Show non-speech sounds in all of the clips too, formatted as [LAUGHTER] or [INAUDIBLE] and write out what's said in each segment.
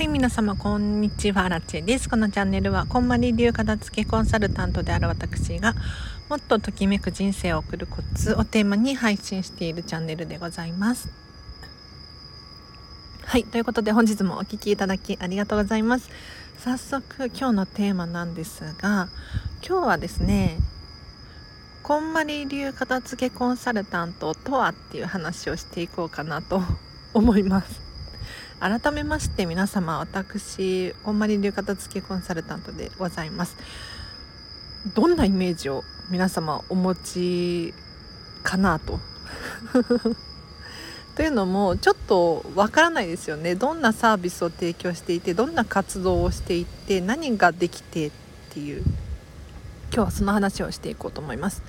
はい、皆様、こんにちは。ラチェです。このチャンネルは、こんまり流片付けコンサルタントである私が、もっとときめく人生を送るコツをテーマに配信しているチャンネルでございます。はい、ということで本日もお聴きいただきありがとうございます。早速、今日のテーマなんですが、今日はですね、こんまり流片付けコンサルタントとはっていう話をしていこうかなと思います。改めまして皆様私こんまり流片付けコンサルタントでございます。どんなイメージを皆様お持ちかなと。[LAUGHS] というのもちょっとわからないですよね。どんなサービスを提供していてどんな活動をしていて何ができてっていう。今日はその話をしていこうと思います。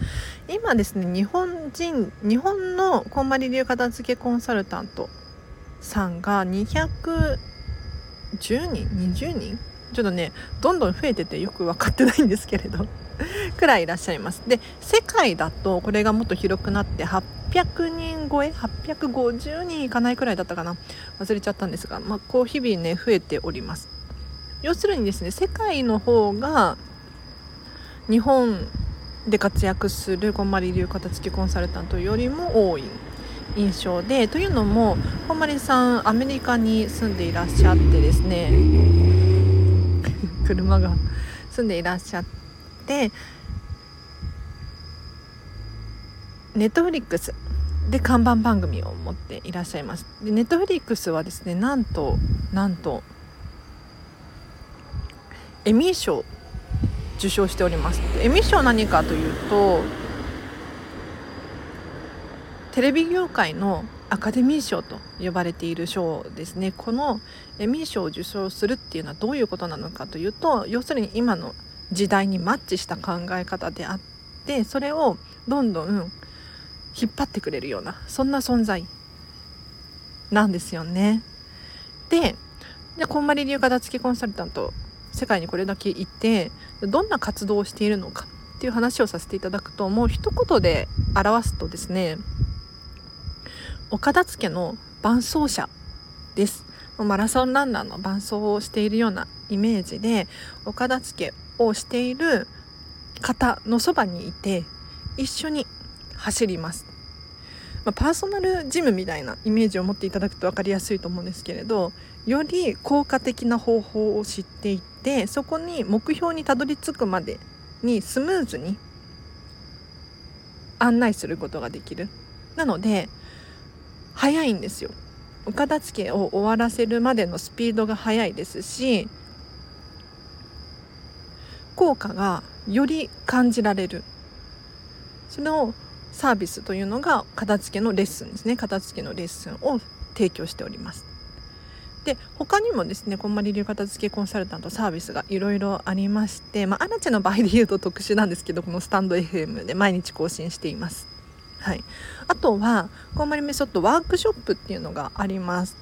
今ですね日本人日本のこんまり流片付けコンサルタントさんが210人20人ちょっとねどんどん増えててよく分かってないんですけれど。[LAUGHS] くらいいらっしゃいます。で世界だとこれがもっと広くなって800人超え？850人いかないくらいだったかな？忘れちゃったんですが、まあ、こう日々ね増えております。要するにですね世界の方が日本で活躍するこんまり流片付きコンサルタントよりも多い。印象でというのも本丸さんアメリカに住んでいらっしゃってですね。[LAUGHS] 車が住んでいらっしゃってネットフリックスで看板番組を持っていらっしゃいます。でネットフリックスはですねなんとなんとエミー賞受賞しております。エミー賞何かというとテレビ業界のアカデミー賞と呼ばれている賞ですねこのエミー賞を受賞するっていうのはどういうことなのかというと要するに今の時代にマッチした考え方であってそれをどんどん引っ張ってくれるようなそんな存在なんですよね。ででこんまり流片付きコンサルタント世界にこれだけいてどんな活動をしているのかっていう話をさせていただくともう一言で表すとですねお片付けの伴走者です。マラソンランナーの伴走をしているようなイメージでお片付けをしている方のそばにいて一緒に走ります、まあ、パーソナルジムみたいなイメージを持っていただくと分かりやすいと思うんですけれどより効果的な方法を知っていってそこに目標にたどり着くまでにスムーズに案内することができる。なので早いんですよ。お片付けを終わらせるまでのスピードが速いですし効果がより感じられる。そのサービスというのが片付けのレッスンですね。片付けのレッスンを提供しております。で他にもですねこんまり流片付けコンサルタントサービスがいろいろありましてまあアラチェの場合で言うと特殊なんですけどこのスタンド FM で毎日更新しています。はい、あとはこんまりメソッドワークショップっていうのがあります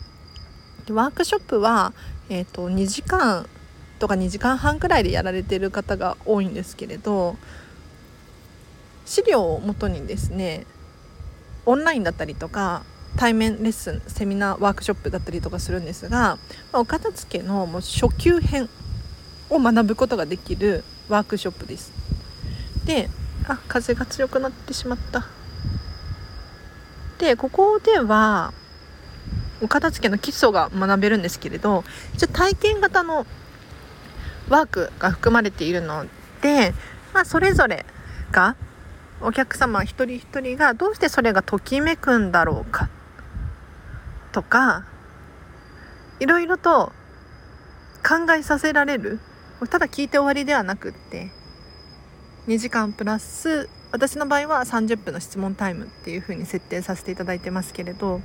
でワークショップは、えーと、2時間とか2時間半くらいでやられてる方が多いんですけれど資料をもとにですねオンラインだったりとか対面レッスンセミナーワークショップだったりとかするんですがお片付けのもう初級編を学ぶことができるワークショップです。であ風が強くなってしまった。でここではお片付けの基礎が学べるんですけれど一応体験型のワークが含まれているので、まあ、それぞれがお客様一人一人がどうしてそれがときめくんだろうかとかいろいろと考えさせられるただ聞いて終わりではなくって2時間プラス私の場合は30分の質問タイムっていう風に設定させていただいてますけれど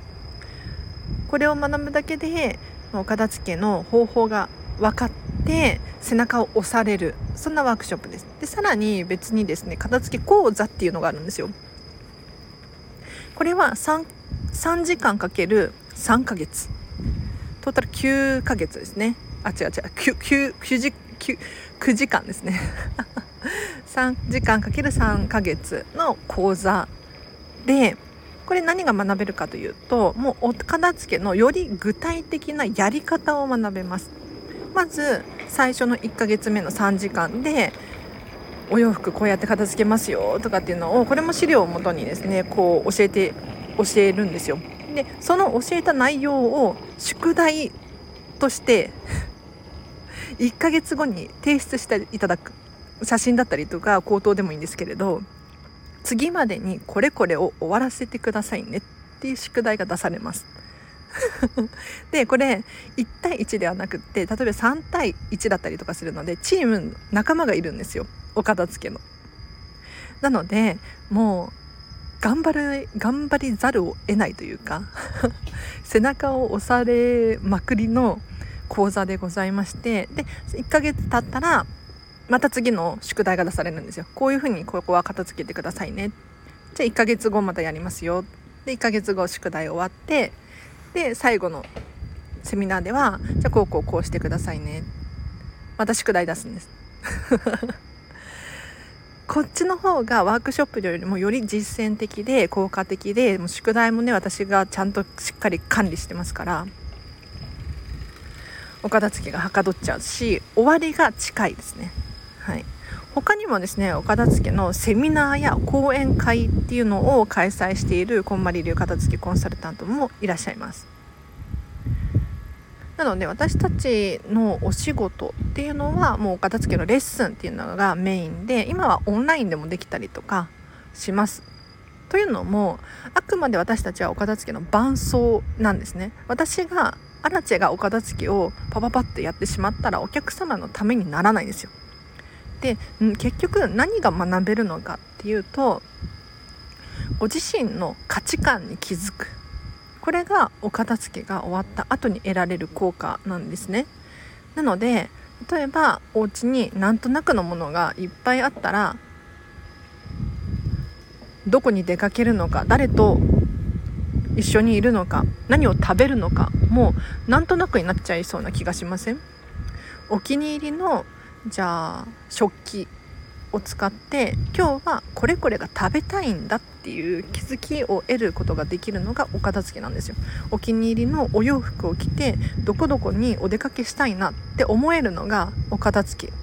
これを学ぶだけでお片付けの方法が分かって背中を押されるそんなワークショップです。でさらに別にですね片付け講座っていうのがあるんですよ。これは 3, 3時間かける3ヶ月。トータル9ヶ月ですね。あ違う違う。9, 9, 9, 時 9, 9時間ですね。3時間 ×3 ヶ月の講座でこれ何が学べるかというともうお片付けのより具体的なやり方を学べます。まず最初の1ヶ月目の3時間でお洋服こうやって片付けますよとかっていうのをこれも資料をもとにですねこう教えて教えるんですよ。でその教えた内容を宿題として1ヶ月後に提出していただく。写真だったりとか口頭でもいいんですけれど次までにこれこれを終わらせてくださいねっていう宿題が出されます。[LAUGHS] でこれ1対1ではなくって例えば3対1だったりとかするのでチーム仲間がいるんですよお片付けの。なのでもう頑張る頑張りざるを得ないというか [LAUGHS] 背中を押されまくりの講座でございましてで1ヶ月経ったらまた次の宿題が出されるんですよ。こういうふうにここは片付けてくださいね。じゃあ1ヶ月後またやりますよ。で1ヶ月後宿題終わってで最後のセミナーではじゃあこうこうこうしてくださいね。また宿題出すんです。[LAUGHS] こっちの方がワークショップよりもより実践的で効果的でもう宿題もね私がちゃんとしっかり管理してますからお片付けがはかどっちゃうし終わりが近いですね。はい、他にもですねお片付けのセミナーや講演会っていうのを開催しているこんまり流片付けコンサルタントもいらっしゃいます。なので私たちのお仕事っていうのはもうお片付けのレッスンっていうのがメインで今はオンラインでもできたりとかします。というのもあくまで私たちはお片付けの伴奏なんですね。私がアラチェがお片付けをパパパッとやってしまったらお客様のためにならないんですよ。で結局何が学べるのかっていうとご自身の価値観に気づく。これがお片付けが終わった後に得られる効果なんですね。なので例えばお家になんとなくのものがいっぱいあったらどこに出かけるのか誰と一緒にいるのか何を食べるのかもうなんとなくになっちゃいそうな気がしません？お気に入りのじゃあ食器を使って今日はこれこれが食べたいんだっていう気づきを得ることができるのがお片付けなんですよ。お気に入りのお洋服を着てどこどこにお出かけしたいなって思えるのがお片付け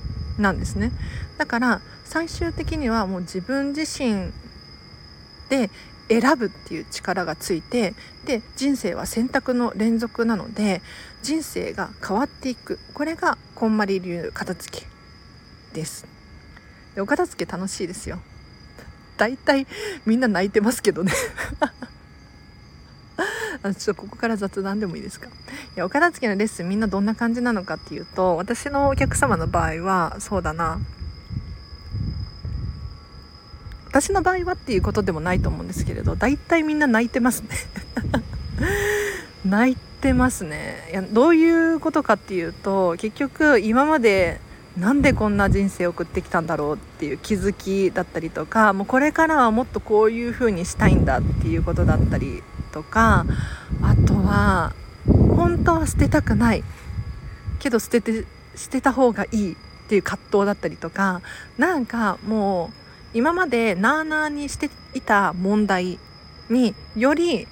なんですね。だから最終的にはもう自分自身で選ぶっていう力がついてで人生は選択の連続なので人生が変わっていく。これがこんまり流片付け。です。でお片付け楽しいですよ。大体みんな泣いてますけどね。[LAUGHS] あちょっとここから雑談でもいいですか？いやお片付けのレッスンみんなどんな感じなのかっていうと私のお客様の場合はそうだな。私の場合はっていうことでもないと思うんですけれど大体みんな泣いてますね。[LAUGHS] 泣いてますね。いやどういうことかっていうと結局今までなんでこんな人生を送ってきたんだろうっていう気づきだったりとかもうこれからはもっとこういう風にしたいんだっていうことだったりとかあとは本当は捨てたくない。けど捨てて捨てた方がいいっていう葛藤だったりとかなんかもう今までなあなあにしていた問題により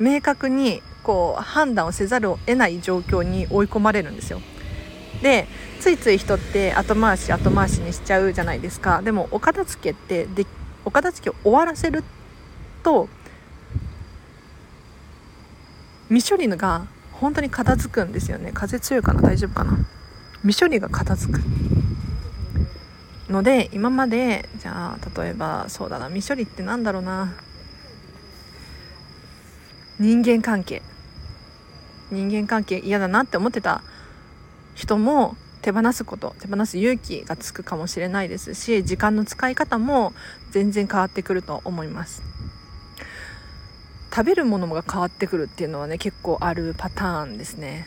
明確にこう判断をせざるを得ない状況に追い込まれるんですよ。でついつい人って後回し後回しにしちゃうじゃないですか。でもお片付けってでお片付けを終わらせると未処理が本当に片付くんですよね。風強いかな大丈夫かな。未処理が片付くので今までじゃあ例えばそうだな未処理ってなんだろうな。人間関係。人間関係嫌だなって思ってた人も手放すこと手放す勇気がつくかもしれないですし時間の使い方も全然変わってくると思います。食べるものが変わってくるっていうのはね結構あるパターンですね。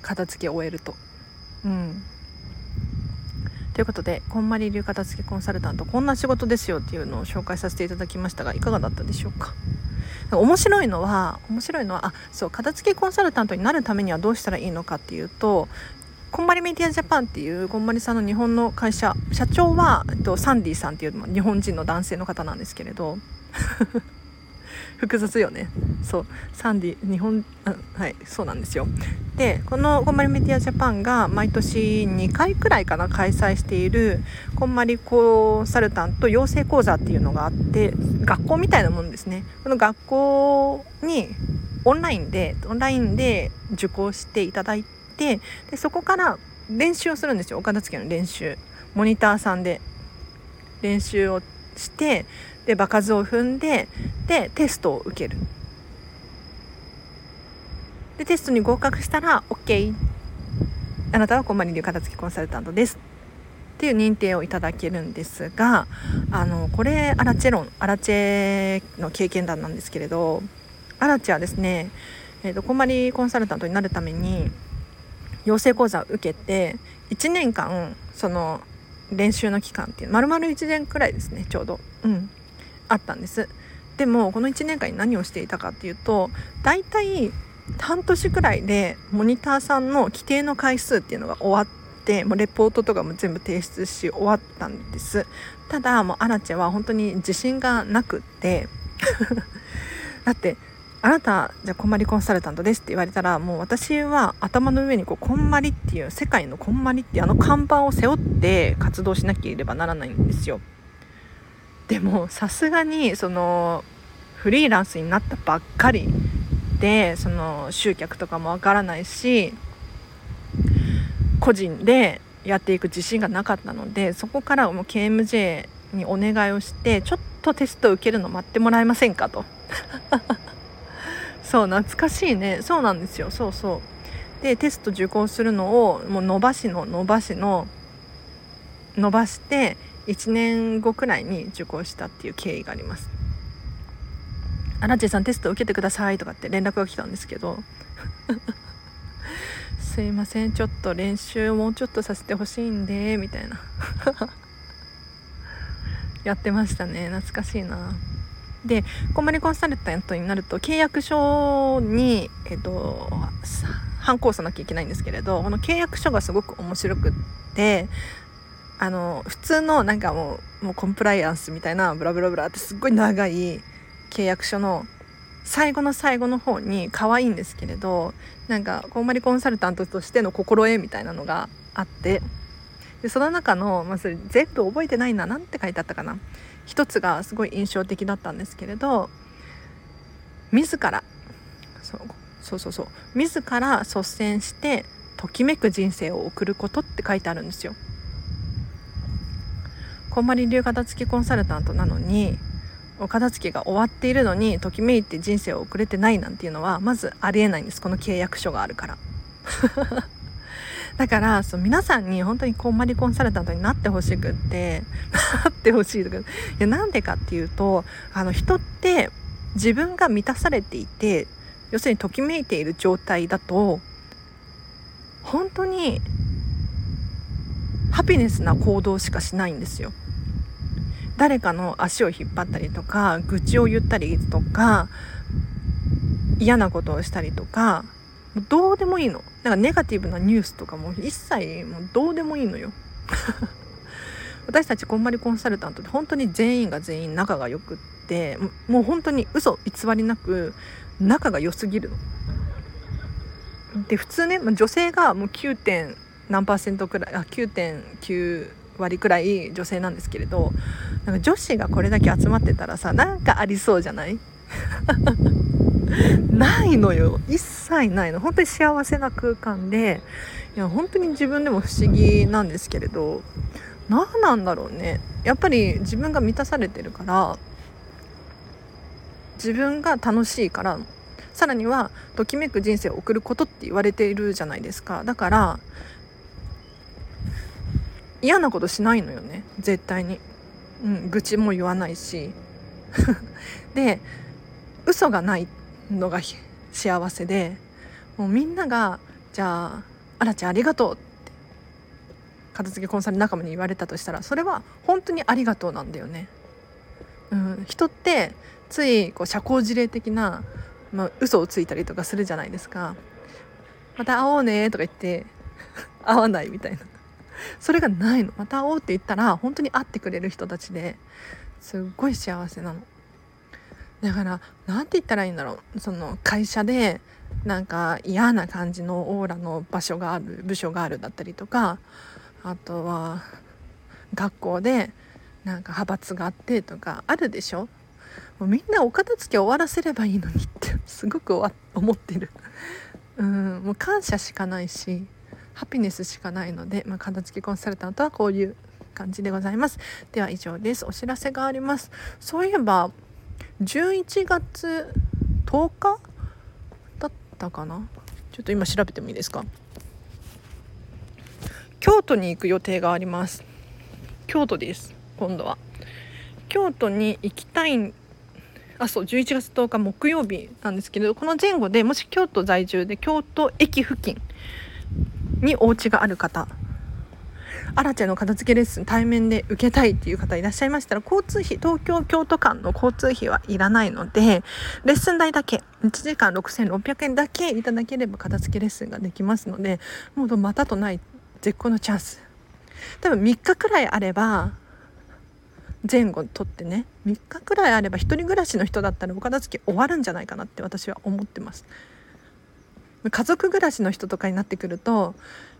片付けを終えると。うん。ということでこんまり流片付けコンサルタントこんな仕事ですよっていうのを紹介させていただきましたがいかがだったでしょうか？面白いのは面白いのはあそう片付けコンサルタントになるためにはどうしたらいいのかっていうとこんまりメディアジャパンっていうこんまりさんの日本の会社社長は、えっと、サンディさんっていう日本人の男性の方なんですけれど。複雑よね。そう。サンディ日本はいそうなんですよ。でこのこんまりメディアジャパンが毎年2回くらいかな開催しているこんまりコンサルタント養成講座っていうのがあって学校みたいなものですね。この学校にオンラインでオンラインで受講していただいてでそこから練習をするんですよ。お片付けの練習。モニターさんで。練習をしてで場数を踏んででテストを受ける。でテストに合格したら OK あなたはこんまり流片付けコンサルタントですっていう認定をいただけるんですがあのこれアラチェロンアラチェの経験談なんですけれどアラチェはですね、えーと、こんまりコンサルタントになるために養成講座を受けて1年間その練習の期間っていう丸々1年くらいですねちょうど。うん。あったんです。でもこの1年間に何をしていたかっていうと大体半年くらいでモニターさんの規定の回数っていうのが終わってもうレポートとかも全部提出し終わったんです。ただもうアラチェは本当に自信がなくって。[LAUGHS] だってあなたじゃあこんまりコンサルタントですって言われたらもう私は頭の上にこうこんまりっていう世界のこんまりっていうあの看板を背負って活動しなければならないんですよ。でもさすがにそのフリーランスになったばっかりでその集客とかもわからないし個人でやっていく自信がなかったのでそこからもう KMJ にお願いをしてちょっとテスト受けるの待ってもらえませんかと。そう懐かしいね。そうなんですよ。そうそう。でテスト受講するのをもう伸ばしの伸ばしの伸ばして1年後くらいに受講したっていう経緯があります「アラチェさんテスト受けてください」とかって連絡が来たんですけど。[LAUGHS] すいません。ちょっと練習もうちょっとさせてほしいんでみたいな。[LAUGHS] やってましたね。懐かしいな。でコンマリコンサルタントになると契約書にえっと反抗さなきゃいけないんですけれどこの契約書がすごく面白くってあの普通のなんかもうもうコンプライアンスみたいなブラブラブラってすっごい長い契約書の最後の最後の方に可愛いんですけれどなんかこんまりコンサルタントとしての心得みたいなのがあってでその中の、まあ、それ全部覚えてないな何て書いてあったかな。一つがすごい印象的だったんですけれど自らそうそうそうそう自ら率先してときめく人生を送ることって書いてあるんですよ。こんまり流片付きコンサルタントなのにお片付けが終わっているのにときめいて人生を送れてないなんていうのはまずありえないんですこの契約書があるからだからそう皆さんに本当にこんまりコンサルタントになってほしくってなってほしいとかいやなんでかっていうとあの人って自分が満たされていて要するにときめいている状態だと本当にハピネスな行動しかしないんですよ。誰かの足を引っ張ったりとか愚痴を言ったりとか嫌なことをしたりとかどうでもいいのなんかネガティブなニュースとかも一切もうどうでもいいのよ [LAUGHS] 私たちこんまりコンサルタントって本当に全員が全員仲が良くってもう本当に嘘偽りなく仲が良すぎるの。で普通ね女性がもう 9. 点何パーセントくらいあ9.9割くらい女性なんですけれどなんか女子がこれだけ集まってたらさなんかありそうじゃない？ないのよ。一切ないの。本当に幸せな空間でいや本当に自分でも不思議なんですけれど何なんだろうね。やっぱり自分が満たされてるから自分が楽しいからさらにはときめく人生を送ることって言われているじゃないですか。だから嫌なことしないのよね。絶対に、うん、愚痴も言わないし。[LAUGHS] で嘘がない。のが幸せでもうみんながじゃあ「あらちゃんありがとう」って片付けコンサル仲間に言われたとしたらそれは本当にありがとうなんだよね。うん、人ってついこう社交辞令的な、まあ、嘘をついたりとかするじゃないですか。また会おうねとか言って [LAUGHS] 会わないみたいなそれがないのまた会おうって言ったら本当に会ってくれる人たちですっごい幸せなのだから何て言ったらいいんだろう。その会社でなんか嫌な感じのオーラの場所がある部署があるだったりとかあとは学校でなんか派閥があってとかあるでしょ？もうみんなお片付け終わらせればいいのにってすごく思ってる。うんもう感謝しかないしハピネスしかないので、まあ、片付けコンサルタントはこういう感じでございます。では以上です。お知らせがあります。そういえば11月10日？だったかな？ちょっと今調べてもいいですか？京都に行く予定があります。京都です今度は。京都に行きたいあそう11月10日木曜日なんですけどこの前後でもし京都在住で京都駅付近にお家がある方アラチェの片付けレッスン対面で受けたいっていう方いらっしゃいましたら交通費東京京都間の交通費はいらないのでレッスン代だけ1時間6600円だけいただければ片付けレッスンができますのでもうまたとない絶好のチャンス多分3日くらいあれば前後取ってね3日くらいあれば1人暮らしの人だったらお片付け終わるんじゃないかなって私は思ってます家族暮らしの人とかになってくると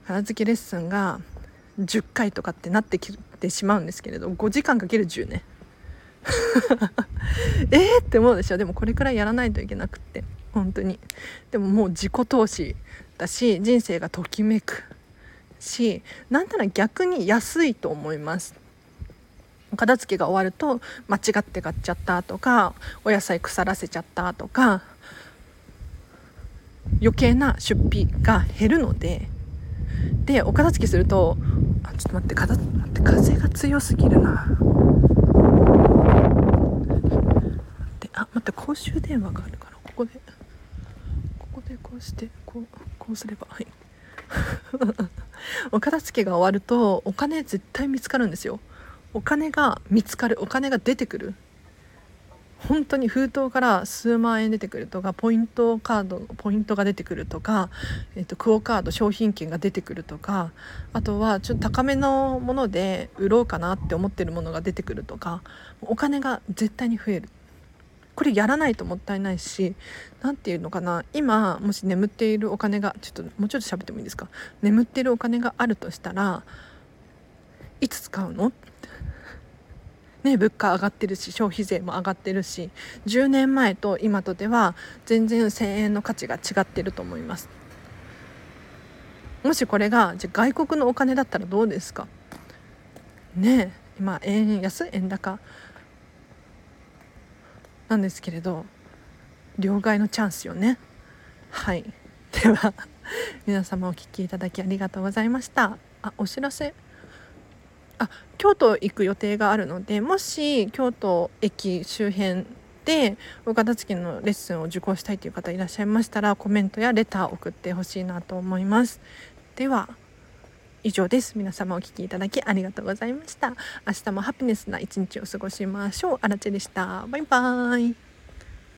片付けレッスンが10回とかってなってきてしまうんですけれど5時間かける10ね。[LAUGHS] えーって思うでしょでもこれくらいやらないといけなくって。本当に。でももう自己投資だし人生がときめくしなんなら逆に安いと思います。片付けが終わると間違って買っちゃったとかお野菜腐らせちゃったとか余計な出費が減るのででお片付けするとちょっと待って待って風が強すぎるな。であ待って公衆電話があるからここでここでこうしてこうこうすればはい。[LAUGHS] お片付けが終わるとお金絶対見つかるんですよ。お金が見つかる。お金が出てくる。本当に封筒から数万円出てくるとかポイントカードポイントが出てくるとか、えーと、クオ・カード商品券が出てくるとかあとはちょっと高めのもので売ろうかなって思ってるものが出てくるとかお金が絶対に増える。これやらないともったいないし何て言うのかな今もし眠っているお金がちょっともうちょっと喋ってもいいですか？眠っているお金があるとしたらいつ使うの？ね、物価上がってるし消費税も上がってるし10年前と今とでは全然1,000円の価値が違ってると思います。もしこれがじゃ外国のお金だったらどうですか？ね今円安円高。なんですけれど両替のチャンスよね。はい。では皆様お聴きいただきありがとうございました。あお知らせ。あ京都行く予定があるのでもし京都駅周辺でお片付けのレッスンを受講したいという方いらっしゃいましたらコメントやレターを送ってほしいなと思います。では以上です。皆様お聴きいただきありがとうございました。明日もハピネスな一日を過ごしましょう。あらでした。バイバーイ。